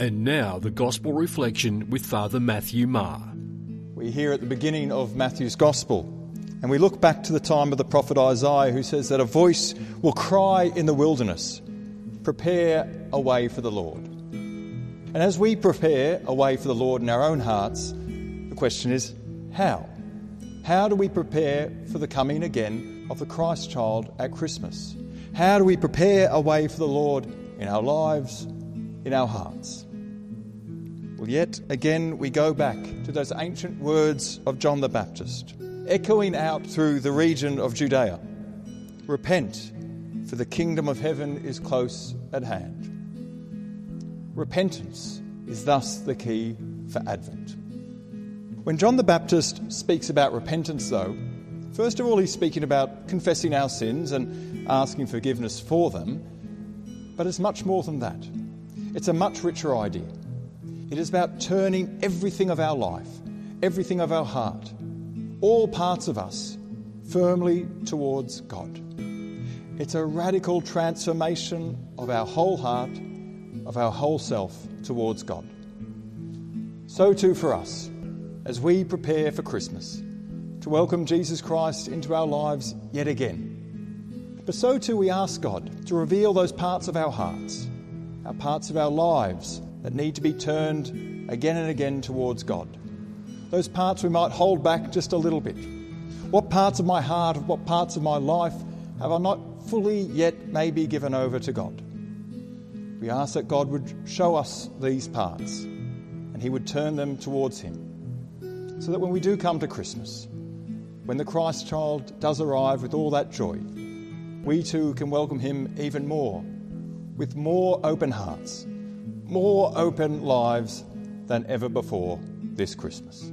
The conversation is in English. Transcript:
And now the Gospel Reflection with Father Matthew Meagher. We hear at the beginning of Matthew's Gospel, and we look back to the time of the prophet Isaiah, who says that a voice will cry in the wilderness, Prepare a way for the Lord. And as we prepare a way for the Lord in our own hearts, the question is, how? How do we prepare for the coming again of the Christ child at Christmas? How do we prepare a way for the Lord in our lives, in our hearts? Well, yet again, we go back to those ancient words of John the Baptist, echoing out through the region of Judea Repent, for the kingdom of heaven is close at hand. Repentance is thus the key for Advent. When John the Baptist speaks about repentance, though, first of all, he's speaking about confessing our sins and asking forgiveness for them, but it's much more than that. It's a much richer idea. It is about turning everything of our life, everything of our heart, all parts of us, firmly towards God. It's a radical transformation of our whole heart, of our whole self towards God. So, too, for us, as we prepare for Christmas, to welcome Jesus Christ into our lives yet again. But so, too, we ask God to reveal those parts of our hearts, our parts of our lives that need to be turned again and again towards God. Those parts we might hold back just a little bit. What parts of my heart, of what parts of my life have I not fully yet maybe given over to God? We ask that God would show us these parts and He would turn them towards Him. So that when we do come to Christmas, when the Christ child does arrive with all that joy, we too can welcome Him even more, with more open hearts more open lives than ever before this Christmas.